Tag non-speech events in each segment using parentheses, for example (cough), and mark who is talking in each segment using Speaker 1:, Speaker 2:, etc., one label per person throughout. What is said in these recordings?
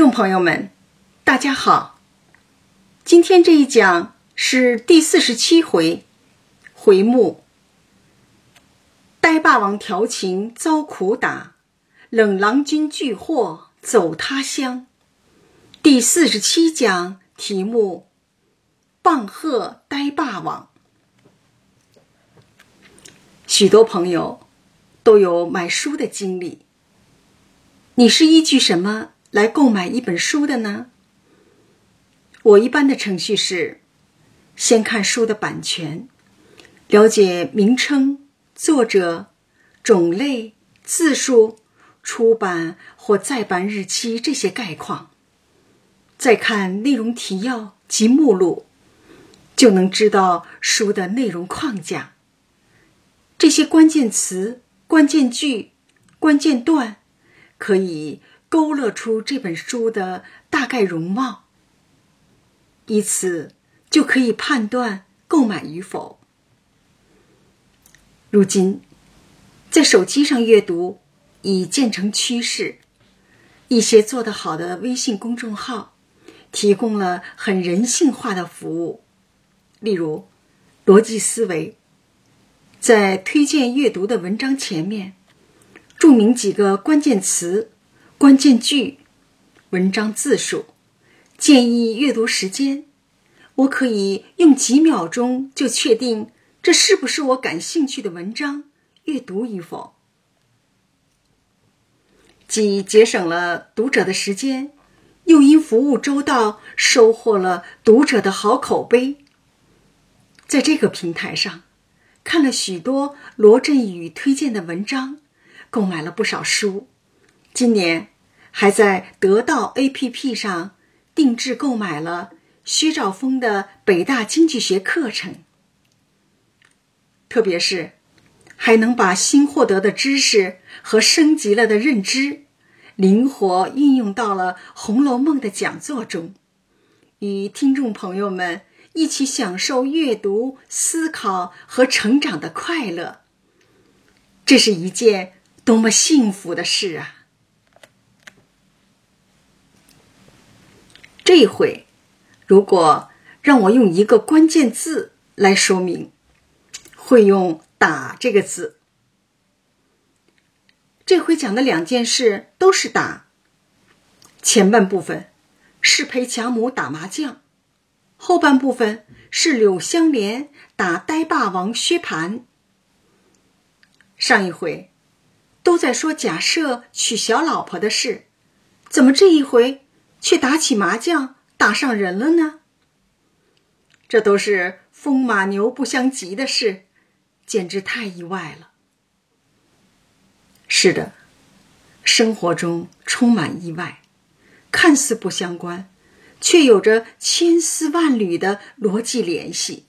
Speaker 1: 众朋友们，大家好。今天这一讲是第四十七回，回目：呆霸王调情遭苦打，冷郎君拒货走他乡。第四十七讲题目：棒喝呆霸王。许多朋友都有买书的经历，你是依据什么？来购买一本书的呢？我一般的程序是：先看书的版权，了解名称、作者、种类、字数、出版或再版日期这些概况，再看内容提要及目录，就能知道书的内容框架。这些关键词、关键句、关键段可以。勾勒出这本书的大概容貌，以此就可以判断购买与否。如今，在手机上阅读已渐成趋势，一些做得好的微信公众号提供了很人性化的服务，例如逻辑思维，在推荐阅读的文章前面注明几个关键词。关键句、文章字数、建议阅读时间，我可以用几秒钟就确定这是不是我感兴趣的文章，阅读与否。既节省了读者的时间，又因服务周到收获了读者的好口碑。在这个平台上，看了许多罗振宇推荐的文章，购买了不少书。今年还在得到 APP 上定制购买了薛兆丰的北大经济学课程，特别是还能把新获得的知识和升级了的认知灵活运用到了《红楼梦》的讲座中，与听众朋友们一起享受阅读、思考和成长的快乐。这是一件多么幸福的事啊！这回，如果让我用一个关键字来说明，会用“打”这个字。这回讲的两件事都是打。前半部分是陪贾母打麻将，后半部分是柳香莲打呆霸王薛蟠。上一回都在说贾赦娶小老婆的事，怎么这一回？却打起麻将，打上人了呢。这都是风马牛不相及的事，简直太意外了。是的，生活中充满意外，看似不相关，却有着千丝万缕的逻辑联系。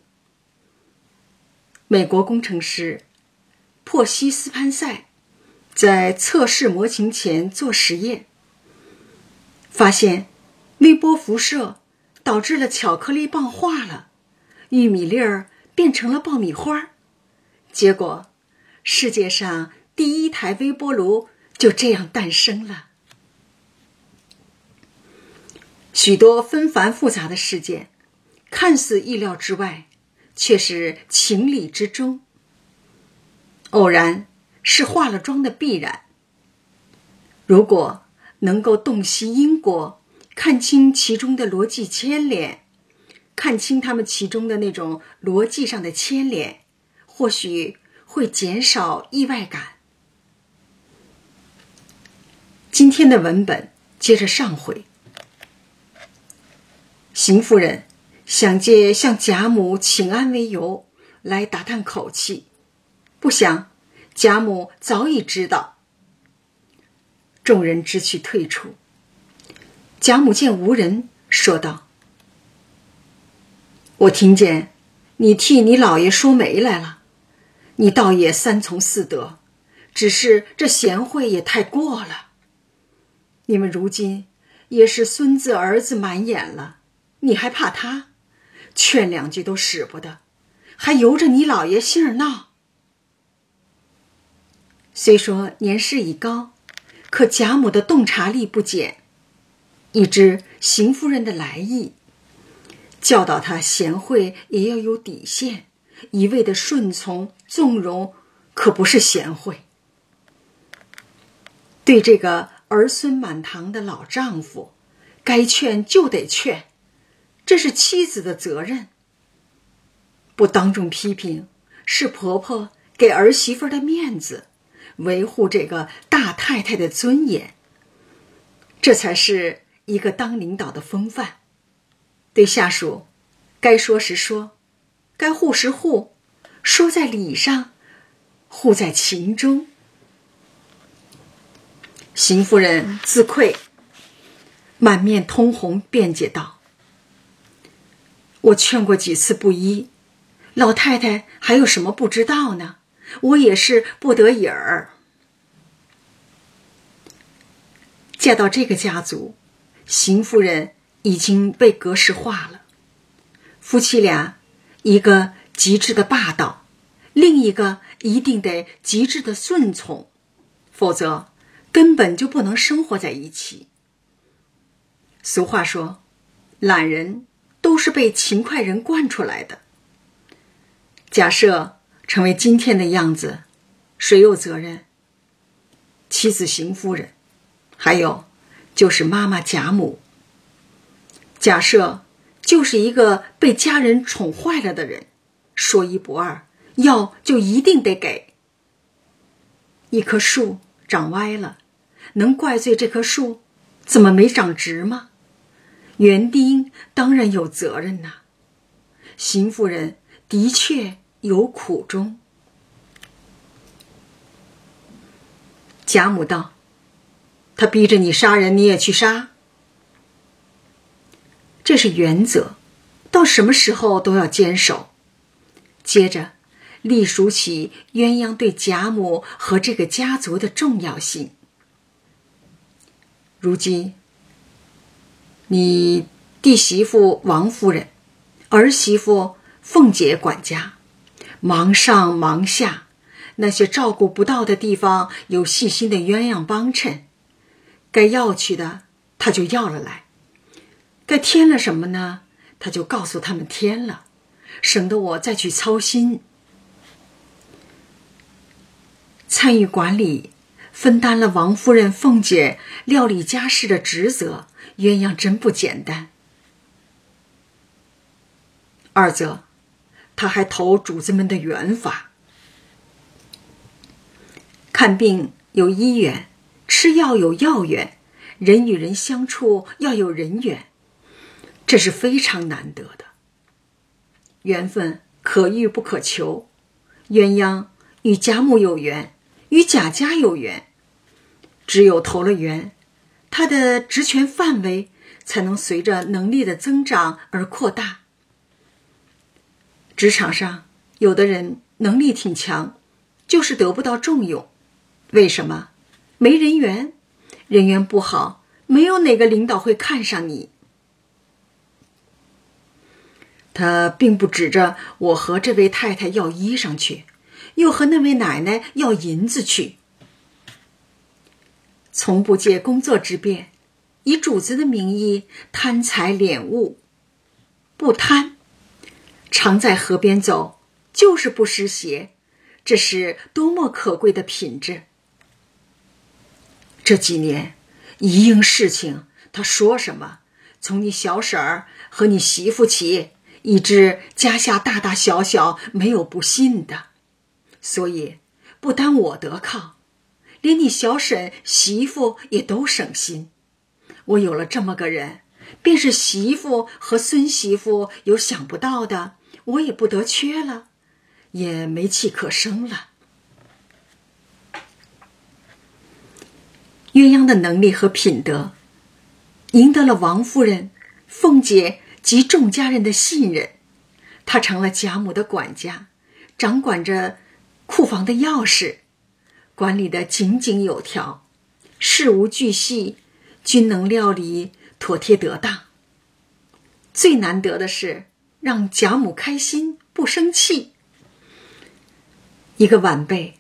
Speaker 1: 美国工程师珀西斯潘塞在测试模型前做实验。发现，微波辐射导致了巧克力棒化了，玉米粒儿变成了爆米花儿，结果，世界上第一台微波炉就这样诞生了。许多纷繁复杂的事件，看似意料之外，却是情理之中。偶然是化了妆的必然。如果。能够洞悉因果，看清其中的逻辑牵连，看清他们其中的那种逻辑上的牵连，或许会减少意外感。今天的文本接着上回，邢夫人想借向贾母请安为由来打探口气，不想贾母早已知道。众人知趣退出。贾母见无人，说道：“我听见你替你老爷说媒来了，你倒也三从四德，只是这贤惠也太过了。你们如今也是孙子儿子满眼了，你还怕他？劝两句都使不得，还由着你老爷性儿闹。虽说年事已高。”可贾母的洞察力不减，已知邢夫人的来意，教导她贤惠也要有底线，一味的顺从纵容可不是贤惠。对这个儿孙满堂的老丈夫，该劝就得劝，这是妻子的责任。不当众批评，是婆婆给儿媳妇的面子，维护这个大太太的尊严。这才是一个当领导的风范。对下属，该说时说，该护时护，说在理上，护在情中。邢夫人自愧，满面通红，辩解道：“我劝过几次不依，老太太还有什么不知道呢？我也是不得已儿。嫁到这个家族，邢夫人已经被格式化了。夫妻俩，一个极致的霸道，另一个一定得极致的顺从，否则。”根本就不能生活在一起。俗话说：“懒人都是被勤快人惯出来的。”假设成为今天的样子，谁有责任？妻子邢夫人，还有就是妈妈贾母。假设就是一个被家人宠坏了的人，说一不二，要就一定得给。一棵树长歪了。能怪罪这棵树怎么没长直吗？园丁当然有责任呐。邢夫人的确有苦衷。贾母道：“他逼着你杀人，你也去杀，这是原则，到什么时候都要坚守。”接着，隶数起鸳鸯对贾母和这个家族的重要性。如今，你弟媳妇王夫人、儿媳妇凤姐管家，忙上忙下，那些照顾不到的地方，有细心的鸳鸯帮衬，该要去的他就要了来，该添了什么呢？他就告诉他们添了，省得我再去操心。参与管理。分担了王夫人、凤姐料理家事的职责，鸳鸯真不简单。二则，他还投主子们的缘法，看病有医缘，吃药有药缘，人与人相处要有人缘，这是非常难得的。缘分可遇不可求，鸳鸯与贾母有缘，与贾家有缘。只有投了缘，他的职权范围才能随着能力的增长而扩大。职场上，有的人能力挺强，就是得不到重用，为什么？没人缘，人缘不好，没有哪个领导会看上你。他并不指着我和这位太太要衣裳去，又和那位奶奶要银子去。从不借工作之便，以主子的名义贪财敛物，不贪，常在河边走，就是不湿鞋，这是多么可贵的品质！这几年一应事情，他说什么，从你小婶儿和你媳妇起，以致家下大大小小没有不信的，所以不单我得靠。连你小婶媳妇也都省心，我有了这么个人，便是媳妇和孙媳妇有想不到的，我也不得缺了，也没气可生了。鸳鸯的能力和品德，赢得了王夫人、凤姐及众家人的信任，她成了贾母的管家，掌管着库房的钥匙。管理的井井有条，事无巨细，均能料理妥帖得当。最难得的是让贾母开心不生气。一个晚辈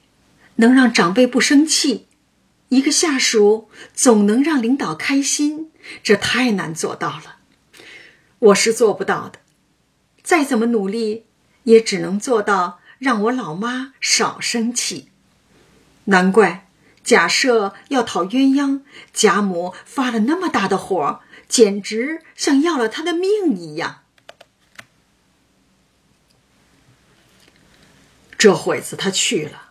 Speaker 1: 能让长辈不生气，一个下属总能让领导开心，这太难做到了，我是做不到的。再怎么努力，也只能做到让我老妈少生气。难怪假设要讨鸳鸯，贾母发了那么大的火，简直像要了他的命一样。这会子他去了，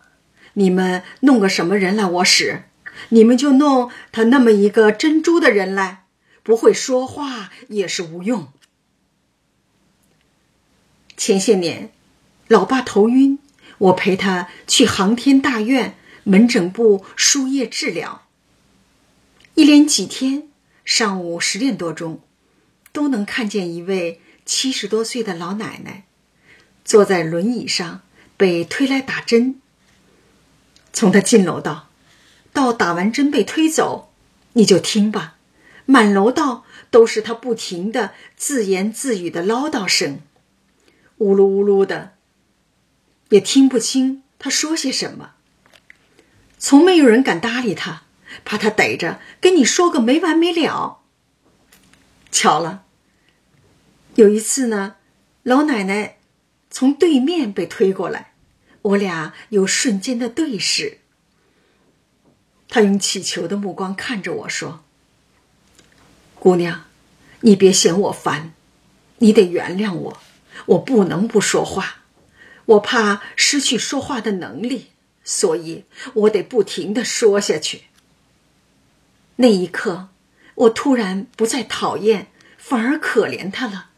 Speaker 1: 你们弄个什么人来我使？你们就弄他那么一个珍珠的人来，不会说话也是无用。前些年，老爸头晕，我陪他去航天大院门诊部输液治疗。一连几天，上午十点多钟，都能看见一位七十多岁的老奶奶，坐在轮椅上被推来打针。从她进楼道到打完针被推走，你就听吧，满楼道都是她不停的自言自语的唠叨声。呜噜呜噜的，也听不清他说些什么。从没有人敢搭理他，怕他逮着跟你说个没完没了。巧了，有一次呢，老奶奶从对面被推过来，我俩有瞬间的对视。他用乞求的目光看着我说：“姑娘，你别嫌我烦，你得原谅我。”我不能不说话，我怕失去说话的能力，所以我得不停的说下去。那一刻，我突然不再讨厌，反而可怜他了，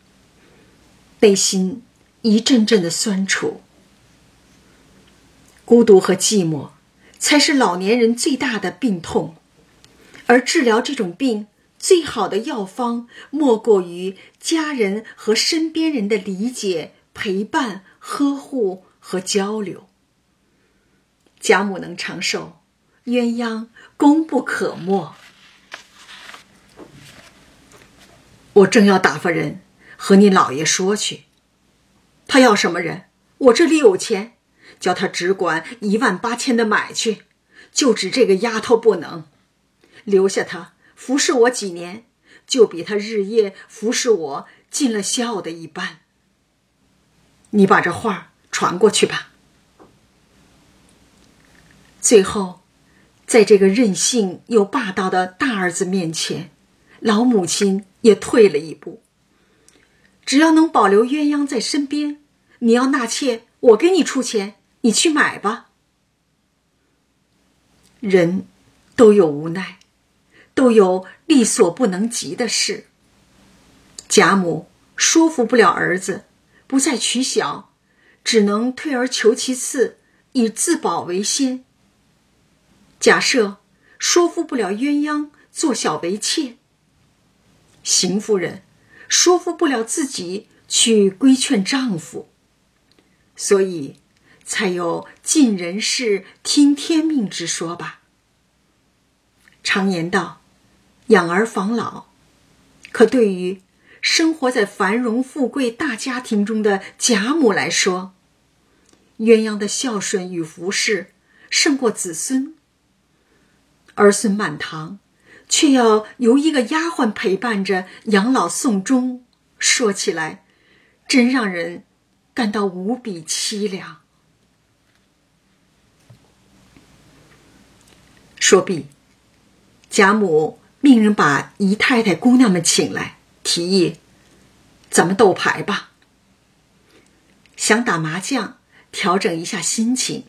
Speaker 1: 内心一阵阵的酸楚。孤独和寂寞，才是老年人最大的病痛，而治疗这种病。最好的药方莫过于家人和身边人的理解、陪伴、呵护和交流。贾母能长寿，鸳鸯功不可没。我正要打发人和你老爷说去，他要什么人？我这里有钱，叫他只管一万八千的买去，就指这个丫头不能留下他。服侍我几年，就比他日夜服侍我尽了孝的一般。你把这话传过去吧。最后，在这个任性又霸道的大儿子面前，老母亲也退了一步。只要能保留鸳鸯在身边，你要纳妾，我给你出钱，你去买吧。人都有无奈。都有力所不能及的事。贾母说服不了儿子，不再娶小，只能退而求其次，以自保为先。假设说服不了鸳鸯做小为妾，邢夫人说服不了自己去规劝丈夫，所以才有尽人事听天命之说吧。常言道。养儿防老，可对于生活在繁荣富贵大家庭中的贾母来说，鸳鸯的孝顺与服侍胜过子孙。儿孙满堂，却要由一个丫鬟陪伴着养老送终，说起来，真让人感到无比凄凉。说毕，贾母。命人把姨太太、姑娘们请来，提议：“咱们斗牌吧。想打麻将，调整一下心情，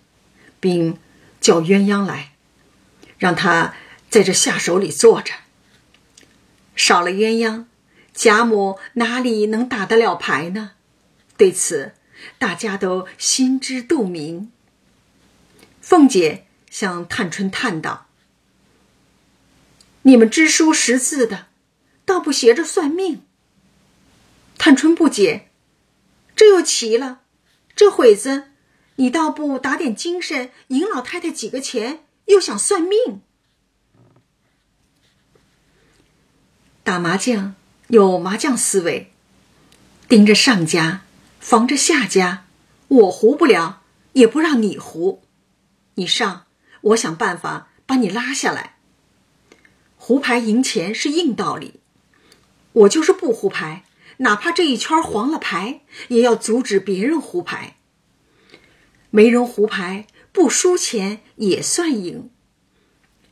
Speaker 1: 并叫鸳鸯来，让他在这下手里坐着。少了鸳鸯，贾母哪里能打得了牌呢？对此，大家都心知肚明。凤姐向探春叹道。”你们知书识字的，倒不学着算命。探春不解，这又奇了。这会子，你倒不打点精神，赢老太太几个钱，又想算命？打麻将有麻将思维，盯着上家，防着下家。我胡不了，也不让你胡。你上，我想办法把你拉下来。胡牌赢钱是硬道理。我就是不胡牌，哪怕这一圈黄了牌，也要阻止别人胡牌。没人胡牌，不输钱也算赢。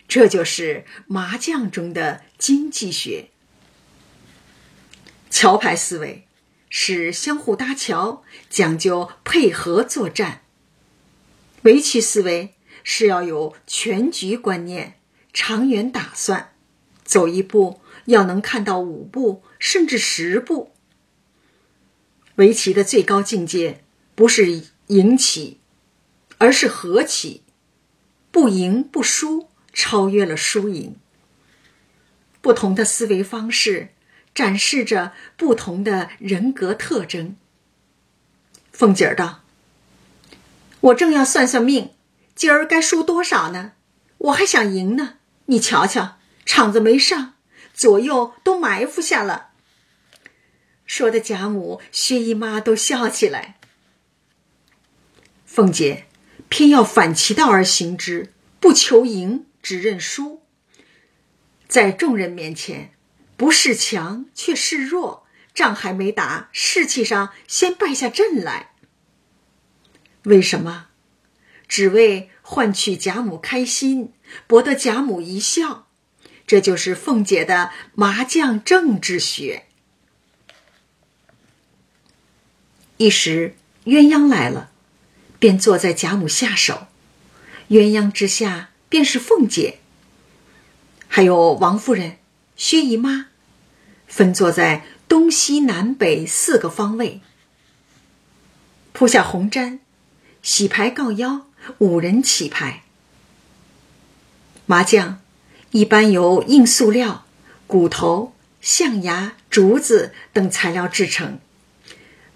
Speaker 1: 这就是麻将中的经济学。桥牌思维是相互搭桥，讲究配合作战；围棋思维是要有全局观念，长远打算，走一步要能看到五步甚至十步。围棋的最高境界不是赢棋。而是和棋，不赢不输，超越了输赢。不同的思维方式展示着不同的人格特征。凤姐儿道：“我正要算算命，今儿该输多少呢？我还想赢呢。你瞧瞧，场子没上，左右都埋伏下了。”说的贾母、薛姨妈都笑起来。凤姐。偏要反其道而行之，不求赢，只认输。在众人面前，不示强却示弱，仗还没打，士气上先败下阵来。为什么？只为换取贾母开心，博得贾母一笑。这就是凤姐的麻将政治学。一时鸳鸯来了。便坐在贾母下手，鸳鸯之下便是凤姐，还有王夫人、薛姨妈，分坐在东西南北四个方位，铺下红毡，洗牌告腰，五人起牌。麻将一般由硬塑料、骨头、象牙、竹子等材料制成，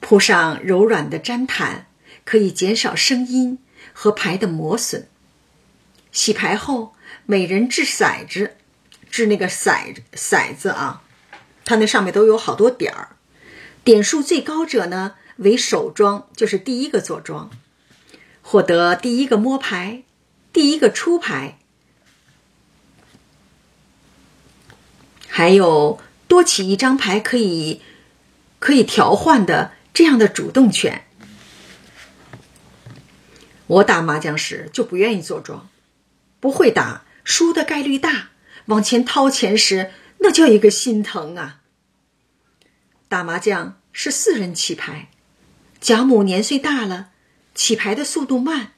Speaker 1: 铺上柔软的毡毯。可以减少声音和牌的磨损。洗牌后，每人掷骰子，掷那个骰骰子啊，它那上面都有好多点儿，点数最高者呢为首庄，就是第一个坐庄，获得第一个摸牌，第一个出牌，还有多起一张牌可以可以调换的这样的主动权。我打麻将时就不愿意坐庄，不会打，输的概率大。往前掏钱时，那叫一个心疼啊！打麻将是四人起牌，贾母年岁大了，起牌的速度慢，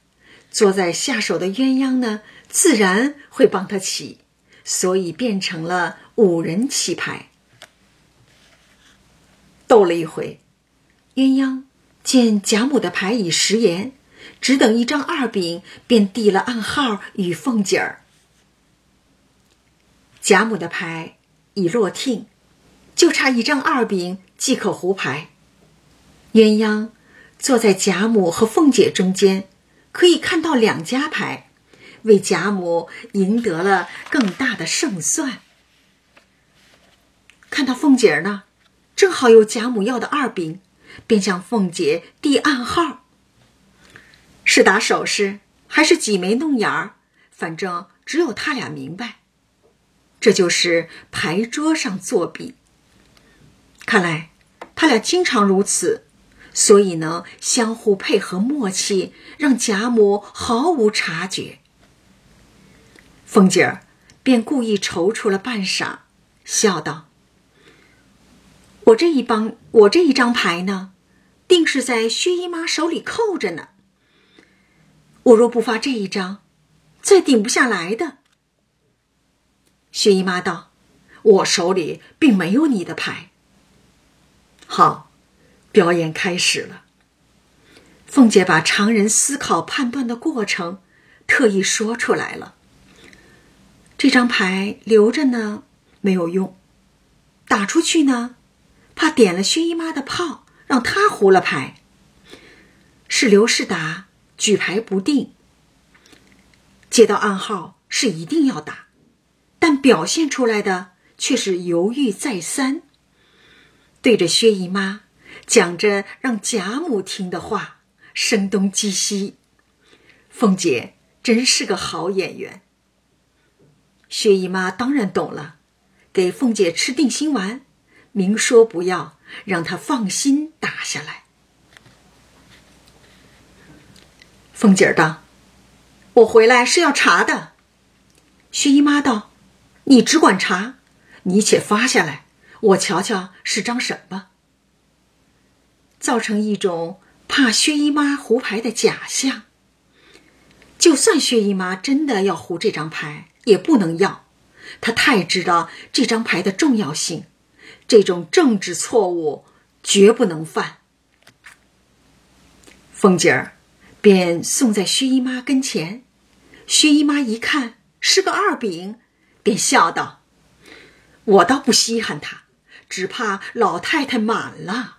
Speaker 1: 坐在下手的鸳鸯呢，自然会帮他起，所以变成了五人起牌。斗了一回，鸳鸯见贾母的牌已食言。只等一张二饼，便递了暗号与凤姐儿。贾母的牌已落听，就差一张二饼即可胡牌。鸳鸯坐在贾母和凤姐中间，可以看到两家牌，为贾母赢得了更大的胜算。看到凤姐儿呢，正好有贾母要的二饼，便向凤姐递暗号。是打手势还是挤眉弄眼儿？反正只有他俩明白。这就是牌桌上作弊。看来他俩经常如此，所以呢相互配合默契，让贾母毫无察觉。凤姐儿便故意踌躇了半晌，笑道：“我这一帮，我这一张牌呢，定是在薛姨妈手里扣着呢。”我若不发这一张，再顶不下来的。薛姨妈道：“我手里并没有你的牌。”好，表演开始了。凤姐把常人思考判断的过程特意说出来了。这张牌留着呢，没有用；打出去呢，怕点了薛姨妈的炮，让她胡了牌。是刘世达。举牌不定，接到暗号是一定要打，但表现出来的却是犹豫再三。对着薛姨妈讲着让贾母听的话，声东击西。凤姐真是个好演员。薛姨妈当然懂了，给凤姐吃定心丸，明说不要，让她放心打下来。凤姐儿道：“我回来是要查的。”薛姨妈道：“你只管查，你且发下来，我瞧瞧是张什么。”造成一种怕薛姨妈胡牌的假象。就算薛姨妈真的要胡这张牌，也不能要。她太知道这张牌的重要性，这种政治错误绝不能犯。凤姐儿便送在薛姨妈跟前，薛姨妈一看是个二饼，便笑道：“我倒不稀罕他，只怕老太太满了。”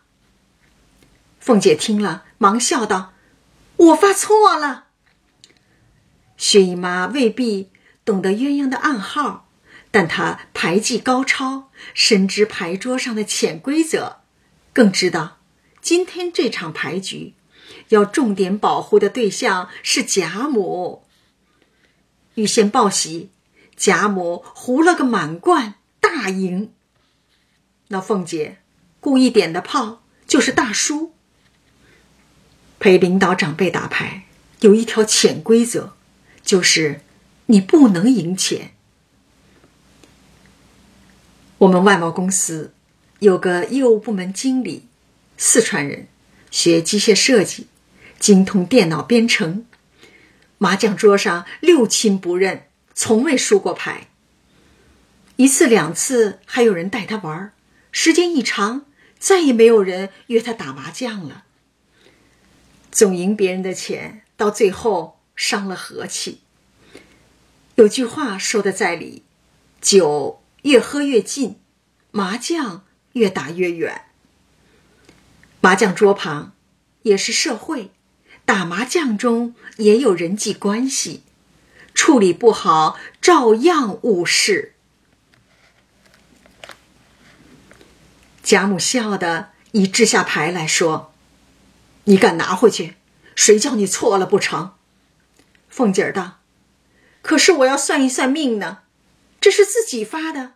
Speaker 1: 凤姐听了，忙笑道：“我发错了。”薛姨妈未必懂得鸳鸯的暗号，但她牌技高超，深知牌桌上的潜规则，更知道今天这场牌局要重点保护的对象是贾母。预先报喜，贾母胡了个满贯，大赢。那凤姐故意点的炮就是大输。陪领导长辈打牌有一条潜规则。就是你不能赢钱。我们外贸公司有个业务部门经理，四川人，学机械设计，精通电脑编程，麻将桌上六亲不认，从未输过牌。一次两次还有人带他玩，时间一长，再也没有人约他打麻将了。总赢别人的钱，到最后。伤了和气。有句话说的在理：酒越喝越近，麻将越打越远。麻将桌旁也是社会，打麻将中也有人际关系，处理不好照样误事。贾母笑的一掷下牌来说：“你敢拿回去？谁叫你错了不成？”凤姐儿道：“可是我要算一算命呢，这是自己发的，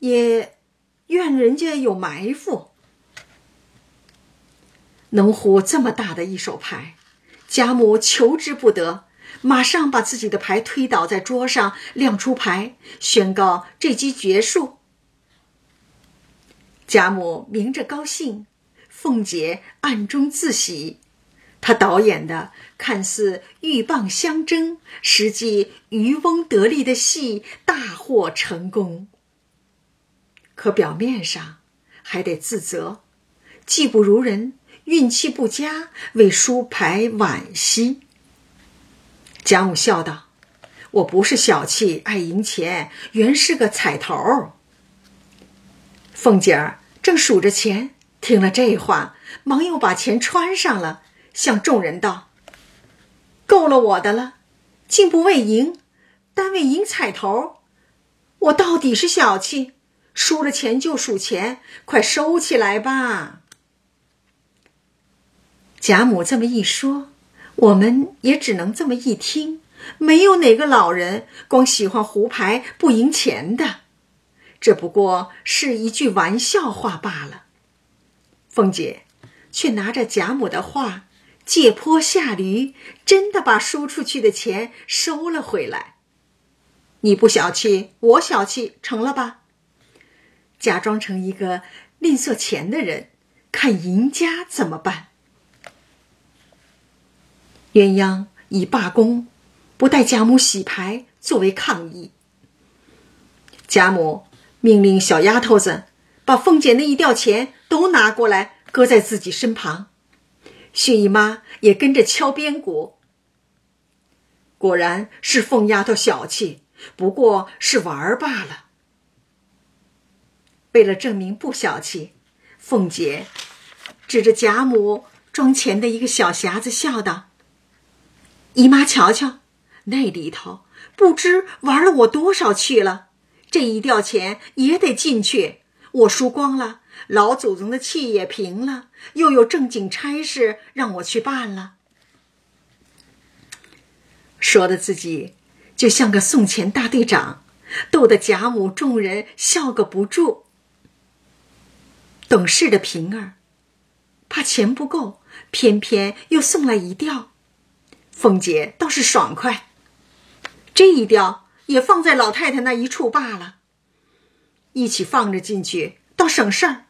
Speaker 1: 也怨人家有埋伏。能胡这么大的一手牌，贾母求之不得，马上把自己的牌推倒在桌上，亮出牌，宣告这局结束。贾母明着高兴，凤姐暗中自喜。”他导演的看似鹬蚌相争，实际渔翁得利的戏大获成功。可表面上还得自责，技不如人，运气不佳，为输牌惋惜。贾母笑道：“我不是小气爱赢钱，原是个彩头。”凤姐儿正数着钱，听了这话，忙又把钱穿上了。向众人道：“够了我的了，竟不为赢，单为赢彩头。我到底是小气，输了钱就数钱，快收起来吧。”贾母这么一说，我们也只能这么一听。没有哪个老人光喜欢胡牌不赢钱的，这不过是一句玩笑话罢了。凤姐却拿着贾母的话。借坡下驴，真的把输出去的钱收了回来。你不小气，我小气，成了吧？假装成一个吝啬钱的人，看赢家怎么办？鸳鸯以罢工，不带贾母洗牌，作为抗议。贾母命令小丫头子把凤姐那一吊钱都拿过来，搁在自己身旁。薛姨妈也跟着敲边鼓。果然是凤丫头小气，不过是玩儿罢了。为了证明不小气，凤姐指着贾母装钱的一个小匣子笑道：“姨妈瞧瞧，那里头不知玩了我多少去了。这一吊钱也得进去，我输光了。”老祖宗的气也平了，又有正经差事让我去办了，说的自己就像个送钱大队长，逗得贾母众人笑个不住。懂事的平儿，怕钱不够，偏偏又送来一吊。凤姐倒是爽快，这一吊也放在老太太那一处罢了，一起放着进去，倒省事儿。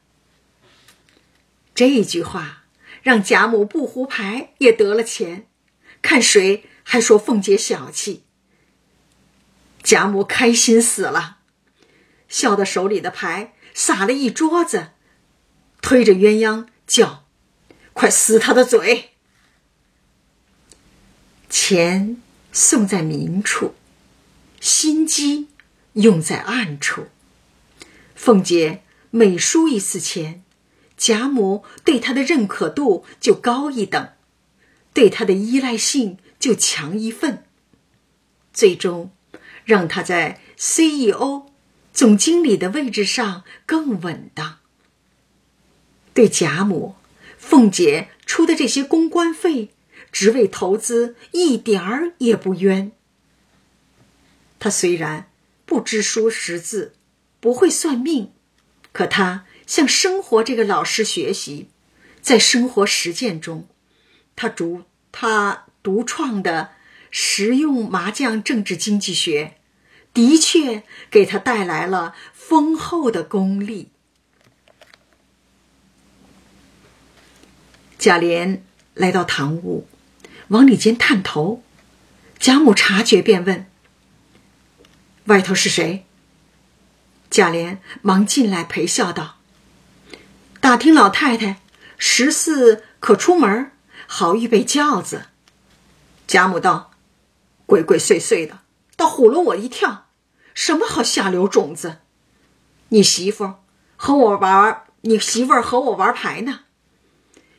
Speaker 1: 这句话让贾母不胡牌也得了钱，看谁还说凤姐小气。贾母开心死了，笑得手里的牌撒了一桌子，推着鸳鸯叫：“快撕他的嘴！”钱送在明处，心机用在暗处。凤姐每输一次钱，贾母对她的认可度就高一等，对她的依赖性就强一份，最终。让他在 CEO 总经理的位置上更稳当。对贾母、凤姐出的这些公关费、职位投资一点儿也不冤。他虽然不知书识字，不会算命，可他向生活这个老师学习，在生活实践中，他独他独创的实用麻将政治经济学。的确给他带来了丰厚的功力。贾琏来到堂屋，往里间探头，贾母察觉，便问：“外头是谁？”贾琏忙进来陪笑道：“打听老太太十四可出门，好预备轿子。”贾母道：“鬼鬼祟祟的。”倒唬了我一跳，什么好下流种子？你媳妇和我玩，你媳妇和我玩牌呢。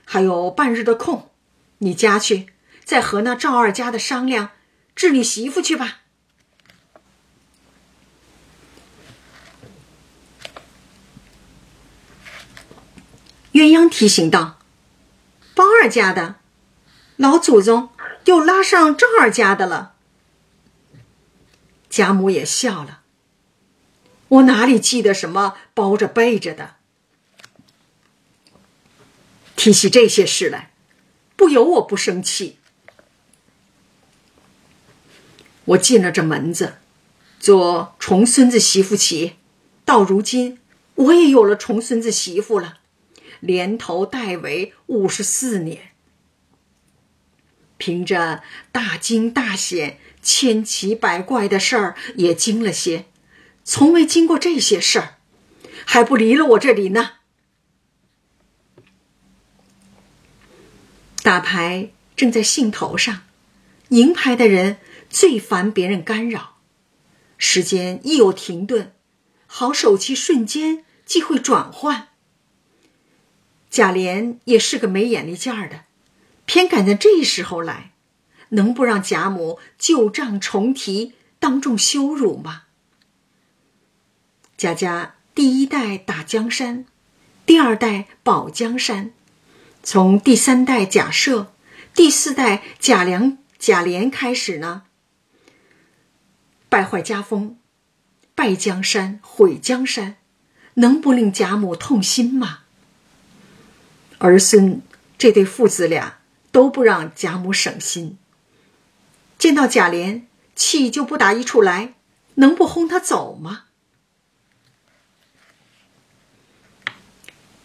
Speaker 1: 还有半日的空，你家去，再和那赵二家的商量，治你媳妇去吧。鸳鸯提醒道：“包二家的老祖宗又拉上赵二家的了。”贾母也笑了。我哪里记得什么包着背着的？提起这些事来，不由我不生气。我进了这门子，做重孙子媳妇起，到如今我也有了重孙子媳妇了，连头带尾五十四年，凭着大惊大险。千奇百怪的事儿也惊了些，从未经过这些事儿，还不离了我这里呢。打牌正在兴头上，赢牌的人最烦别人干扰，时间一有停顿，好手气瞬间即会转换。贾琏也是个没眼力见儿的，偏赶在这时候来。能不让贾母旧账重提，当众羞辱吗？贾家第一代打江山，第二代保江山，从第三代贾赦、第四代贾良、贾琏开始呢，败坏家风，败江山，毁江山，能不令贾母痛心吗？儿孙这对父子俩都不让贾母省心。见到贾琏，气就不打一处来，能不轰他走吗？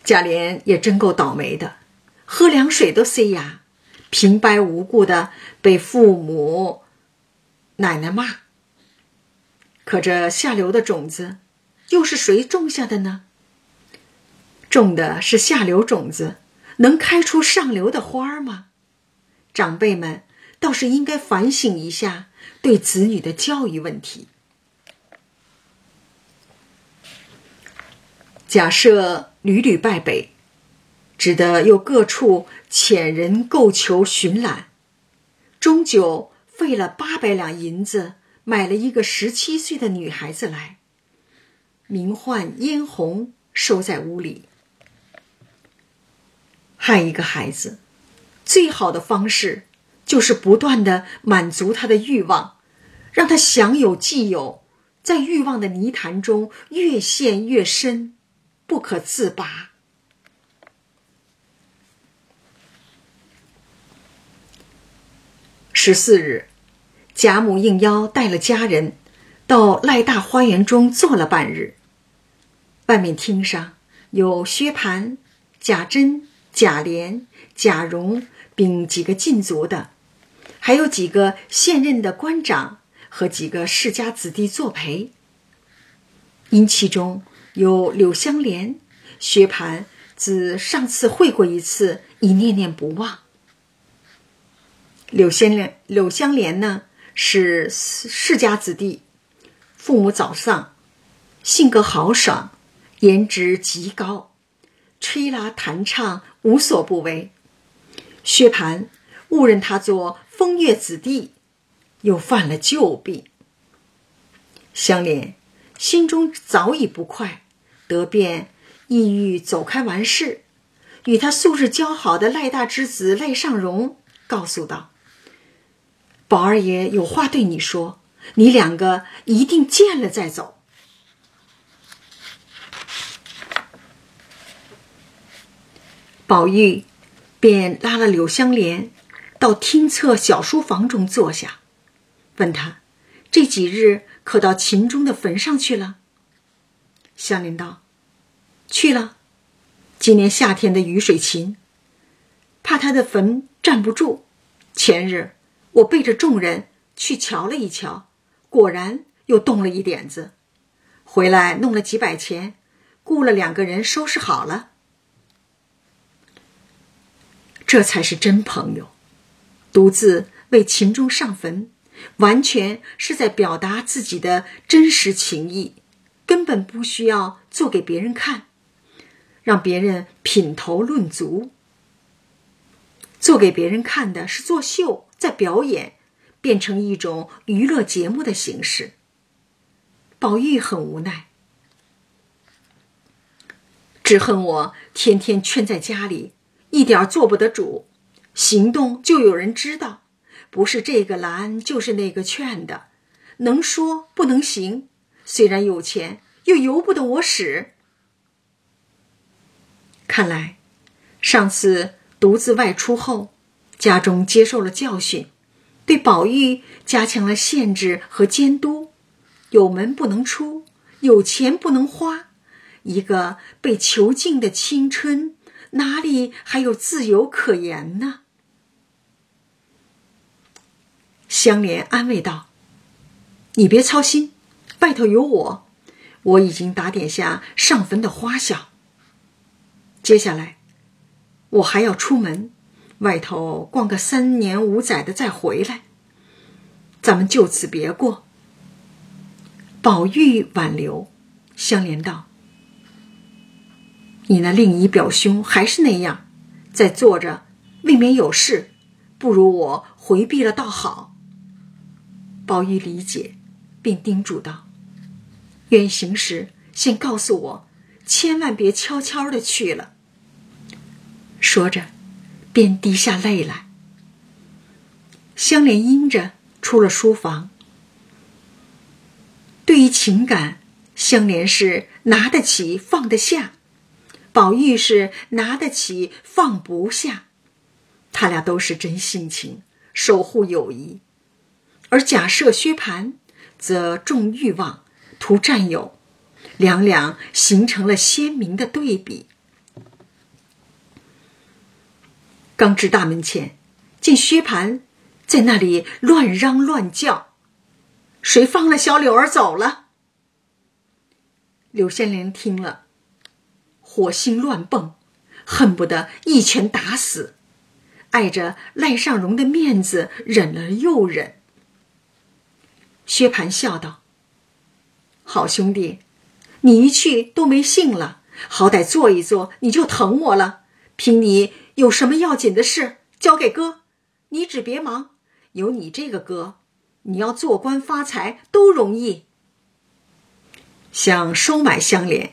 Speaker 1: 贾琏也真够倒霉的，喝凉水都塞牙，平白无故的被父母、奶奶骂。可这下流的种子，又是谁种下的呢？种的是下流种子，能开出上流的花吗？长辈们。倒是应该反省一下对子女的教育问题。假设屡屡败北，只得又各处遣人购求寻览，终究费了八百两银子买了一个十七岁的女孩子来，名唤嫣红，收在屋里。害一个孩子，最好的方式。就是不断的满足他的欲望，让他享有既有，在欲望的泥潭中越陷越深，不可自拔。十四日，贾母应邀带了家人到赖大花园中坐了半日。外面厅上有薛蟠、贾珍、贾琏、贾蓉，并几个禁足的，还有几个现任的官长和几个世家子弟作陪。因其中有柳香莲，薛蟠自上次会过一次，已念念不忘。柳香莲，柳香莲呢是世家子弟，父母早丧，性格豪爽，颜值极高，吹拉弹唱无所不为。薛蟠误认他做风月子弟，又犯了旧弊。香莲心中早已不快，得便意欲走开完事，与他素日交好的赖大之子赖尚荣告诉道。宝二爷有话对你说，你两个一定见了再走。宝玉便拉了柳香莲到厅侧小书房中坐下，问他这几日可到秦钟的坟上去了。香莲道：“去了，今年夏天的雨水勤，怕他的坟站不住，前日。”我背着众人去瞧了一瞧，果然又动了一点子，回来弄了几百钱，雇了两个人收拾好了。这才是真朋友，独自为秦钟上坟，完全是在表达自己的真实情谊，根本不需要做给别人看，让别人品头论足。做给别人看的是作秀。在表演，变成一种娱乐节目的形式。宝玉很无奈，只恨我天天圈在家里，一点做不得主，行动就有人知道，不是这个拦就是那个劝的，能说不能行。虽然有钱，又由不得我使。看来，上次独自外出后。家中接受了教训，对宝玉加强了限制和监督，有门不能出，有钱不能花，一个被囚禁的青春，哪里还有自由可言呢？香莲安慰道：“你别操心，外头有我，我已经打点下上坟的花销。接下来，我还要出门。”外头逛个三年五载的再回来，咱们就此别过。宝玉挽留，香莲道：“你那另一表兄还是那样，在坐着，未免有事，不如我回避了倒好。”宝玉理解，并叮嘱道：“远行时先告诉我，千万别悄悄的去了。”说着。便滴下泪来。香莲应着出了书房。对于情感，香莲是拿得起放得下，宝玉是拿得起放不下。他俩都是真性情，守护友谊；而假设薛蟠则重欲望，图占有，两两形成了鲜明的对比。刚至大门前，见薛蟠在那里乱嚷乱叫：“谁放了小柳儿走了？”柳仙莲听了，火星乱蹦，恨不得一拳打死，碍着赖尚荣的面子，忍了又忍。薛蟠笑道：“好兄弟，你一去都没信了，好歹坐一坐，你就疼我了。凭你。”有什么要紧的事，交给哥，你只别忙。有你这个哥，你要做官发财都容易。想收买香莲，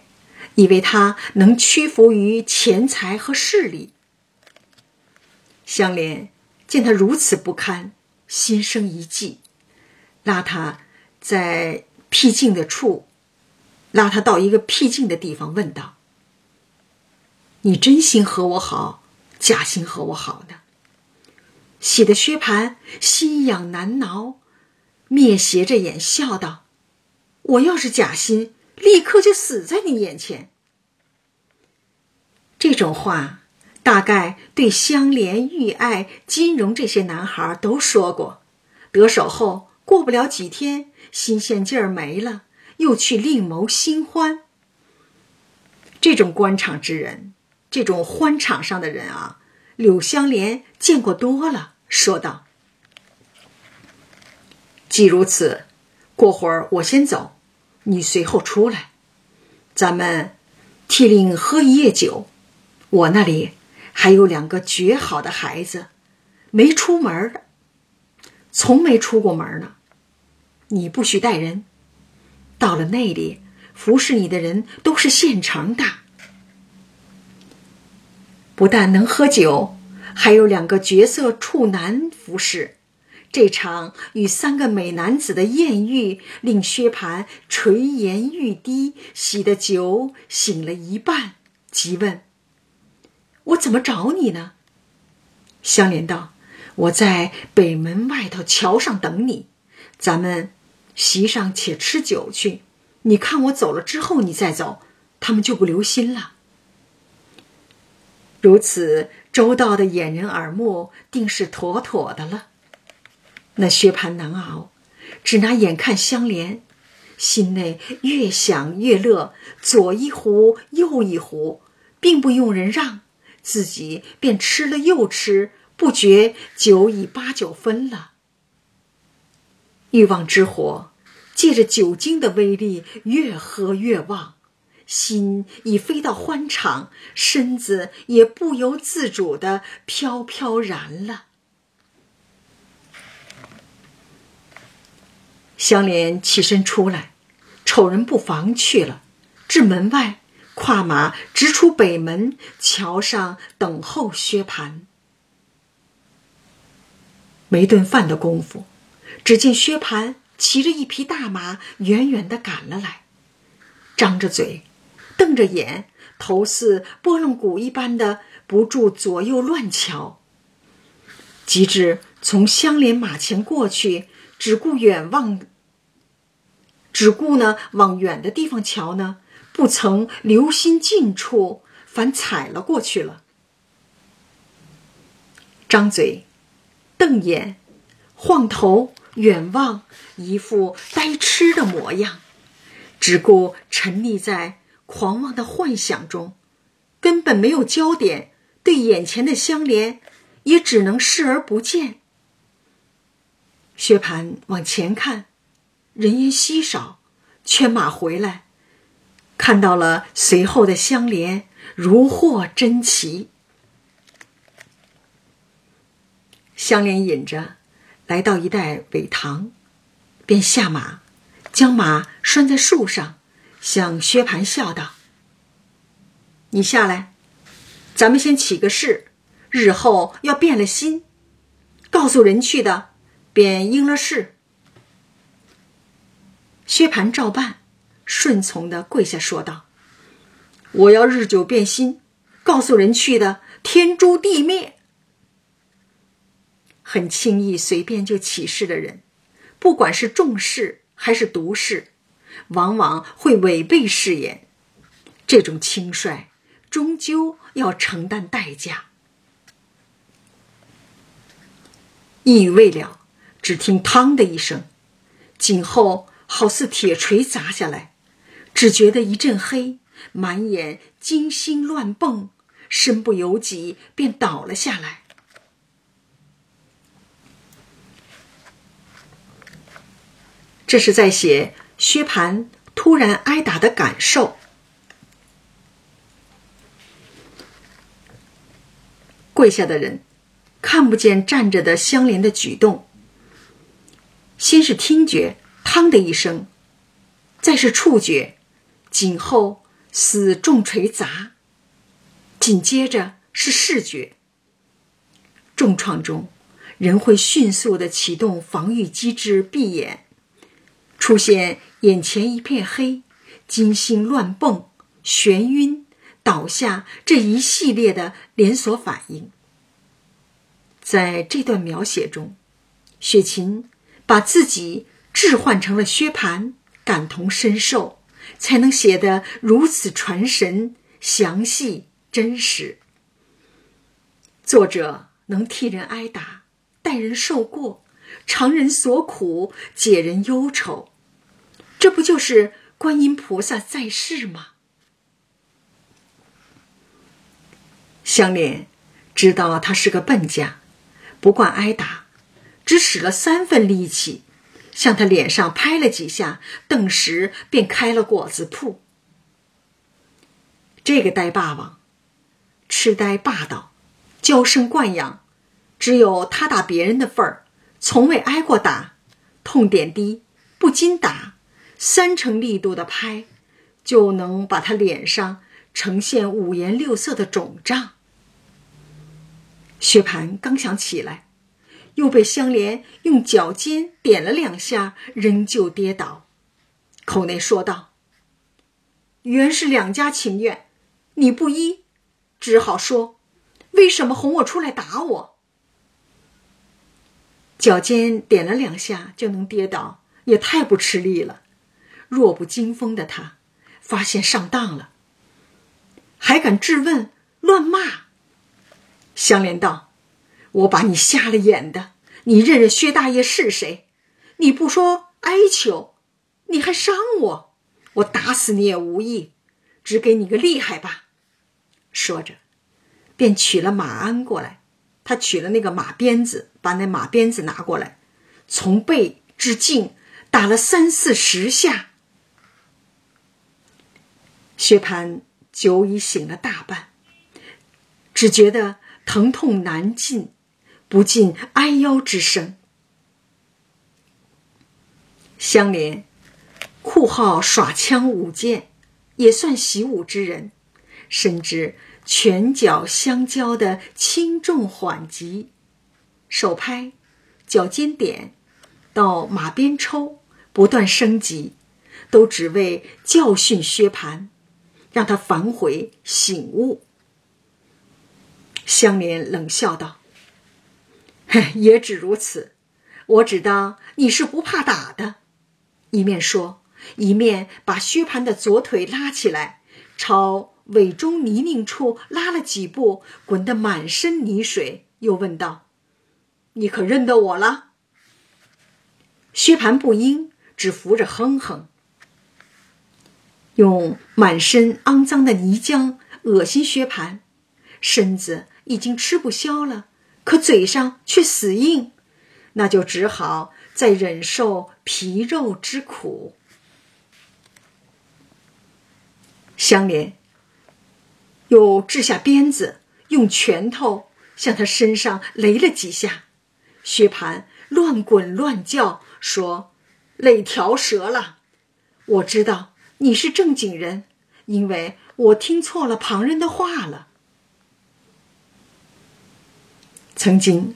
Speaker 1: 以为他能屈服于钱财和势力。香莲见他如此不堪，心生一计，拉他在僻静的处，拉他到一个僻静的地方，问道：“你真心和我好，假心和我好呢？”喜的薛蟠心痒难挠，面斜着眼笑道：“我要是假心，立刻就死在你眼前。”这种话。大概对香莲、玉爱、金荣这些男孩都说过，得手后过不了几天，新鲜劲儿没了，又去另谋新欢。这种官场之人，这种欢场上的人啊，柳香莲见过多了，说道：“既如此，过会儿我先走，你随后出来，咱们替令喝一夜酒，我那里。”还有两个绝好的孩子，没出门的，从没出过门呢。你不许带人，到了那里，服侍你的人都是现成的。不但能喝酒，还有两个绝色处男服侍。这场与三个美男子的艳遇，令薛蟠垂涎欲滴，喜的酒醒了一半，急问。我怎么找你呢？香莲道：“我在北门外头桥上等你，咱们席上且吃酒去。你看我走了之后，你再走，他们就不留心了。如此周到的掩人耳目，定是妥妥的了。”那薛蟠难熬，只拿眼看香莲，心内越想越乐，左一壶右一壶，并不用人让。自己便吃了又吃，不觉酒已八九分了。欲望之火借着酒精的威力，越喝越旺，心已飞到欢场，身子也不由自主的飘飘然了。香莲起身出来，瞅人不妨去了，至门外。跨马直出北门，桥上等候薛蟠。没顿饭的功夫，只见薛蟠骑着一匹大马，远远的赶了来，张着嘴，瞪着眼，头似拨浪鼓一般的不住左右乱瞧。及至从香莲马前过去，只顾远望，只顾呢往远的地方瞧呢。不曾留心近处，反踩了过去了。张嘴，瞪眼，晃头，远望，一副呆痴的模样，只顾沉溺在狂妄的幻想中，根本没有焦点，对眼前的香莲也只能视而不见。薛蟠往前看，人烟稀少，牵马回来。看到了随后的香莲，如获珍奇。香莲引着，来到一带苇塘，便下马，将马拴在树上，向薛蟠笑道：“你下来，咱们先起个誓，日后要变了心，告诉人去的，便应了誓。”薛蟠照办。顺从的跪下说道：“我要日久变心，告诉人去的，天诛地灭。”很轻易、随便就起誓的人，不管是重誓还是毒誓，往往会违背誓言。这种轻率，终究要承担代价。一语未了，只听“嘡”的一声，颈后好似铁锤砸下来。只觉得一阵黑，满眼惊心乱蹦，身不由己便倒了下来。这是在写薛蟠突然挨打的感受。跪下的人看不见站着的香莲的举动，先是听觉“砰”的一声，再是触觉。颈后似重锤砸，紧接着是视觉。重创中，人会迅速的启动防御机制，闭眼，出现眼前一片黑，金星乱蹦，眩晕，倒下，这一系列的连锁反应。在这段描写中，雪琴把自己置换成了薛蟠，感同身受，才能写得如此传神、详细、真实。作者能替人挨打，代人受过，尝人所苦，解人忧愁，这不就是观音菩萨在世吗？香莲知道他是个笨家。不惯挨打，只使了三分力气，向他脸上拍了几下，顿时便开了果子铺。这个呆霸王，痴呆霸道，娇生惯养，只有他打别人的份儿，从未挨过打。痛点低，不禁打，三成力度的拍，就能把他脸上呈现五颜六色的肿胀。薛蟠刚想起来，又被香莲用脚尖点了两下，仍旧跌倒，口内说道：“原是两家情愿，你不依，只好说，为什么哄我出来打我？”脚尖点了两下就能跌倒，也太不吃力了。弱不禁风的他，发现上当了，还敢质问、乱骂。香莲道：“我把你瞎了眼的，你认认薛大爷是谁？你不说哀求，你还伤我，我打死你也无益，只给你个厉害吧。”说着，便取了马鞍过来。他取了那个马鞭子，把那马鞭子拿过来，从背至颈打了三四十下。薛蟠酒已醒了大半，只觉得。疼痛难禁，不禁哀腰之声。香莲，酷好耍枪舞剑，也算习武之人，深知拳脚相交的轻重缓急，手拍、脚尖点，到马鞭抽，不断升级，都只为教训薛蟠，让他反悔醒悟。香莲冷笑道：“ (laughs) 也只如此，我只当你是不怕打的。”一面说，一面把薛蟠的左腿拉起来，朝尾中泥泞处拉了几步，滚得满身泥水，又问道：“你可认得我了？”薛蟠不应，只扶着哼哼，用满身肮脏的泥浆恶心薛蟠，身子。已经吃不消了，可嘴上却死硬，那就只好再忍受皮肉之苦。香莲又掷下鞭子，用拳头向他身上擂了几下。薛蟠乱滚乱叫，说：“肋条折了。我知道你是正经人，因为我听错了旁人的话了。”曾经，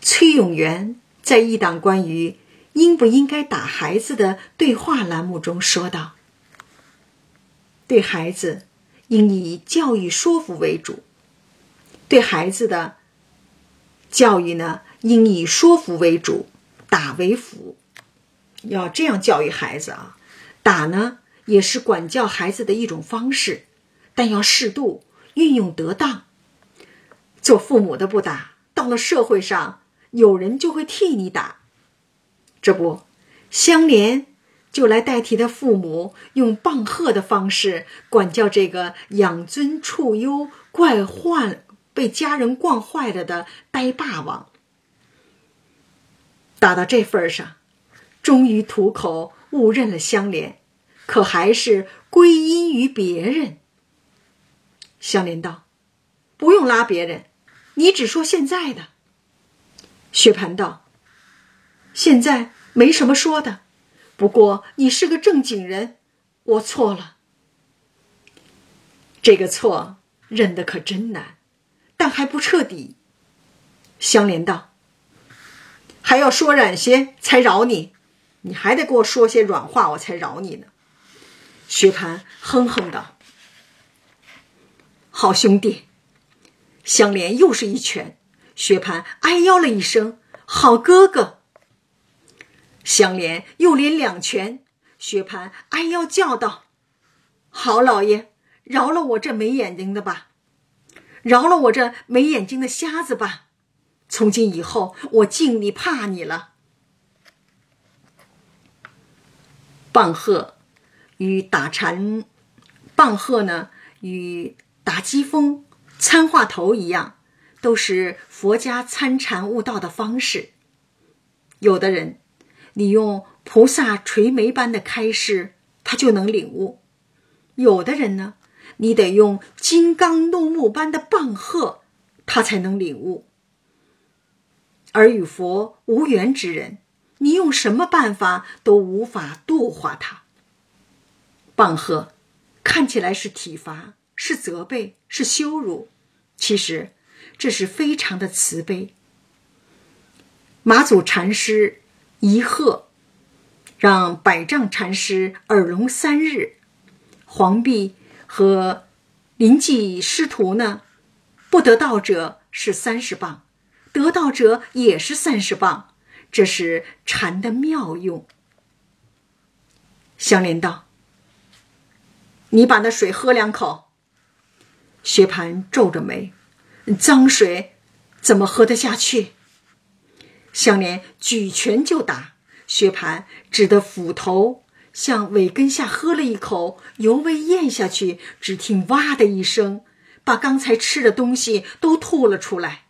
Speaker 1: 崔永元在一档关于应不应该打孩子的对话栏目中说道：“对孩子应以教育说服为主，对孩子的教育呢，应以说服为主，打为辅。要这样教育孩子啊，打呢也是管教孩子的一种方式，但要适度，运用得当。做父母的不打。”到了社会上，有人就会替你打。这不，香莲就来代替他父母，用棒喝的方式管教这个养尊处优、惯坏、被家人惯坏了的呆霸王。打到这份上，终于吐口误认了香莲，可还是归因于别人。香莲道：“不用拉别人。”你只说现在的。薛蟠道：“现在没什么说的，不过你是个正经人，我错了。这个错认得可真难，但还不彻底。”香莲道：“还要说软些才饶你，你还得给我说些软话，我才饶你呢。”薛蟠哼哼道：“好兄弟。”香莲又是一拳，薛蟠哎呦了一声：“好哥哥。”香莲又连两拳，薛蟠哎呦叫道：“好老爷，饶了我这没眼睛的吧，饶了我这没眼睛的瞎子吧，从今以后我敬你怕你了。”棒喝与打禅，棒喝呢与打机锋。参话头一样，都是佛家参禅悟道的方式。有的人，你用菩萨垂眉般的开示，他就能领悟；有的人呢，你得用金刚怒目般的棒喝，他才能领悟。而与佛无缘之人，你用什么办法都无法度化他。棒喝看起来是体罚。是责备，是羞辱，其实这是非常的慈悲。马祖禅师一喝，让百丈禅师耳聋三日；黄壁和临济师徒呢，不得道者是三十磅，得道者也是三十磅。这是禅的妙用。香莲道：“你把那水喝两口。”薛蟠皱着眉：“脏水怎么喝得下去？”香莲举拳就打，薛蟠只得斧头向尾根下喝了一口，犹未咽下去，只听“哇”的一声，把刚才吃的东西都吐了出来。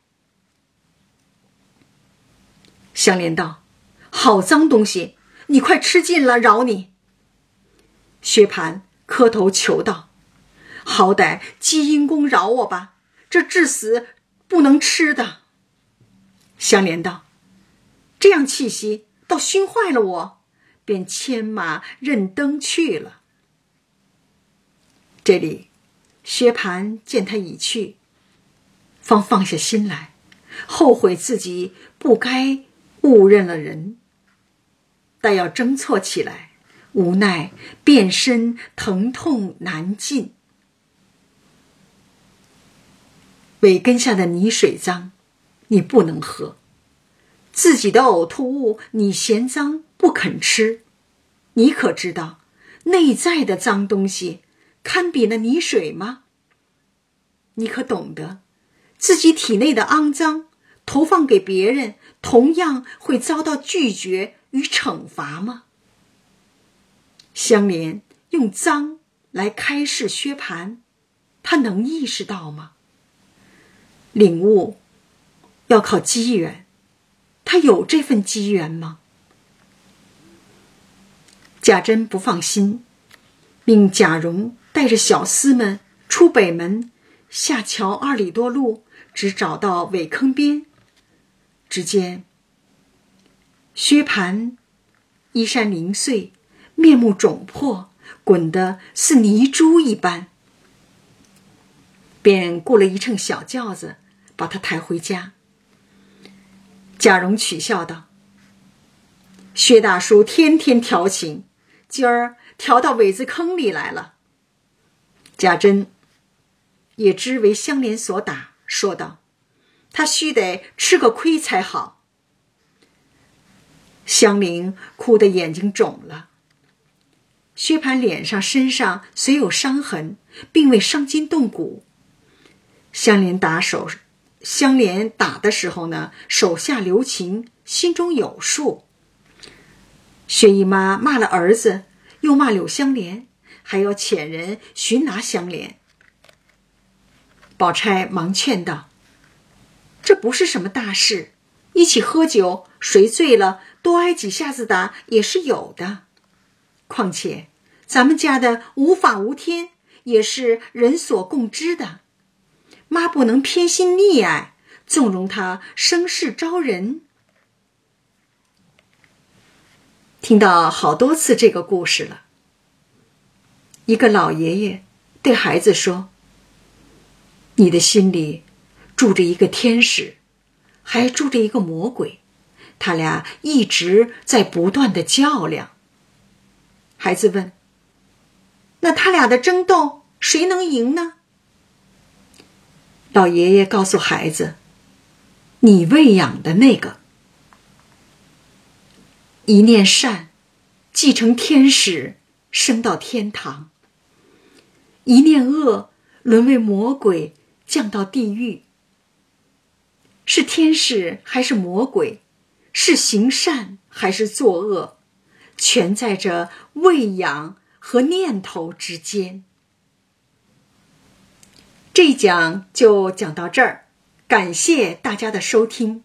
Speaker 1: 香莲道：“好脏东西，你快吃尽了，饶你。”薛蟠磕头求道。好歹积阴公饶我吧，这致死不能吃的。香莲道：“这样气息倒熏坏了我，便牵马任登去了。”这里，薛蟠见他已去，方放下心来，后悔自己不该误认了人。待要争错起来，无奈遍身疼痛难禁。尾根下的泥水脏，你不能喝；自己的呕吐物你嫌脏不肯吃，你可知道内在的脏东西堪比那泥水吗？你可懂得自己体内的肮脏投放给别人，同样会遭到拒绝与惩罚吗？香莲用脏来开示薛蟠，他能意识到吗？领悟要靠机缘，他有这份机缘吗？贾珍不放心，命贾蓉带着小厮们出北门，下桥二里多路，只找到苇坑边。只见薛蟠衣衫零碎，面目肿破，滚得似泥珠一般，便雇了一乘小轿子。把他抬回家。贾蓉取笑道：“薛大叔天天调情，今儿调到苇子坑里来了。”贾珍也知为香莲所打，说道：“他须得吃个亏才好。”香菱哭得眼睛肿了。薛蟠脸上、身上虽有伤痕，并未伤筋动骨。香莲打手。香莲打的时候呢，手下留情，心中有数。薛姨妈骂了儿子，又骂柳香莲，还要遣人寻拿香莲。宝钗忙劝道：“这不是什么大事，一起喝酒，谁醉了多挨几下子打也是有的。况且咱们家的无法无天，也是人所共知的。”妈不能偏心溺爱，纵容他生事招人。听到好多次这个故事了。一个老爷爷对孩子说：“你的心里住着一个天使，还住着一个魔鬼，他俩一直在不断的较量。孩子问：“那他俩的争斗，谁能赢呢？”老爷爷告诉孩子：“你喂养的那个，一念善，继承天使，升到天堂；一念恶，沦为魔鬼，降到地狱。是天使还是魔鬼？是行善还是作恶？全在这喂养和念头之间。”这一讲就讲到这儿，感谢大家的收听。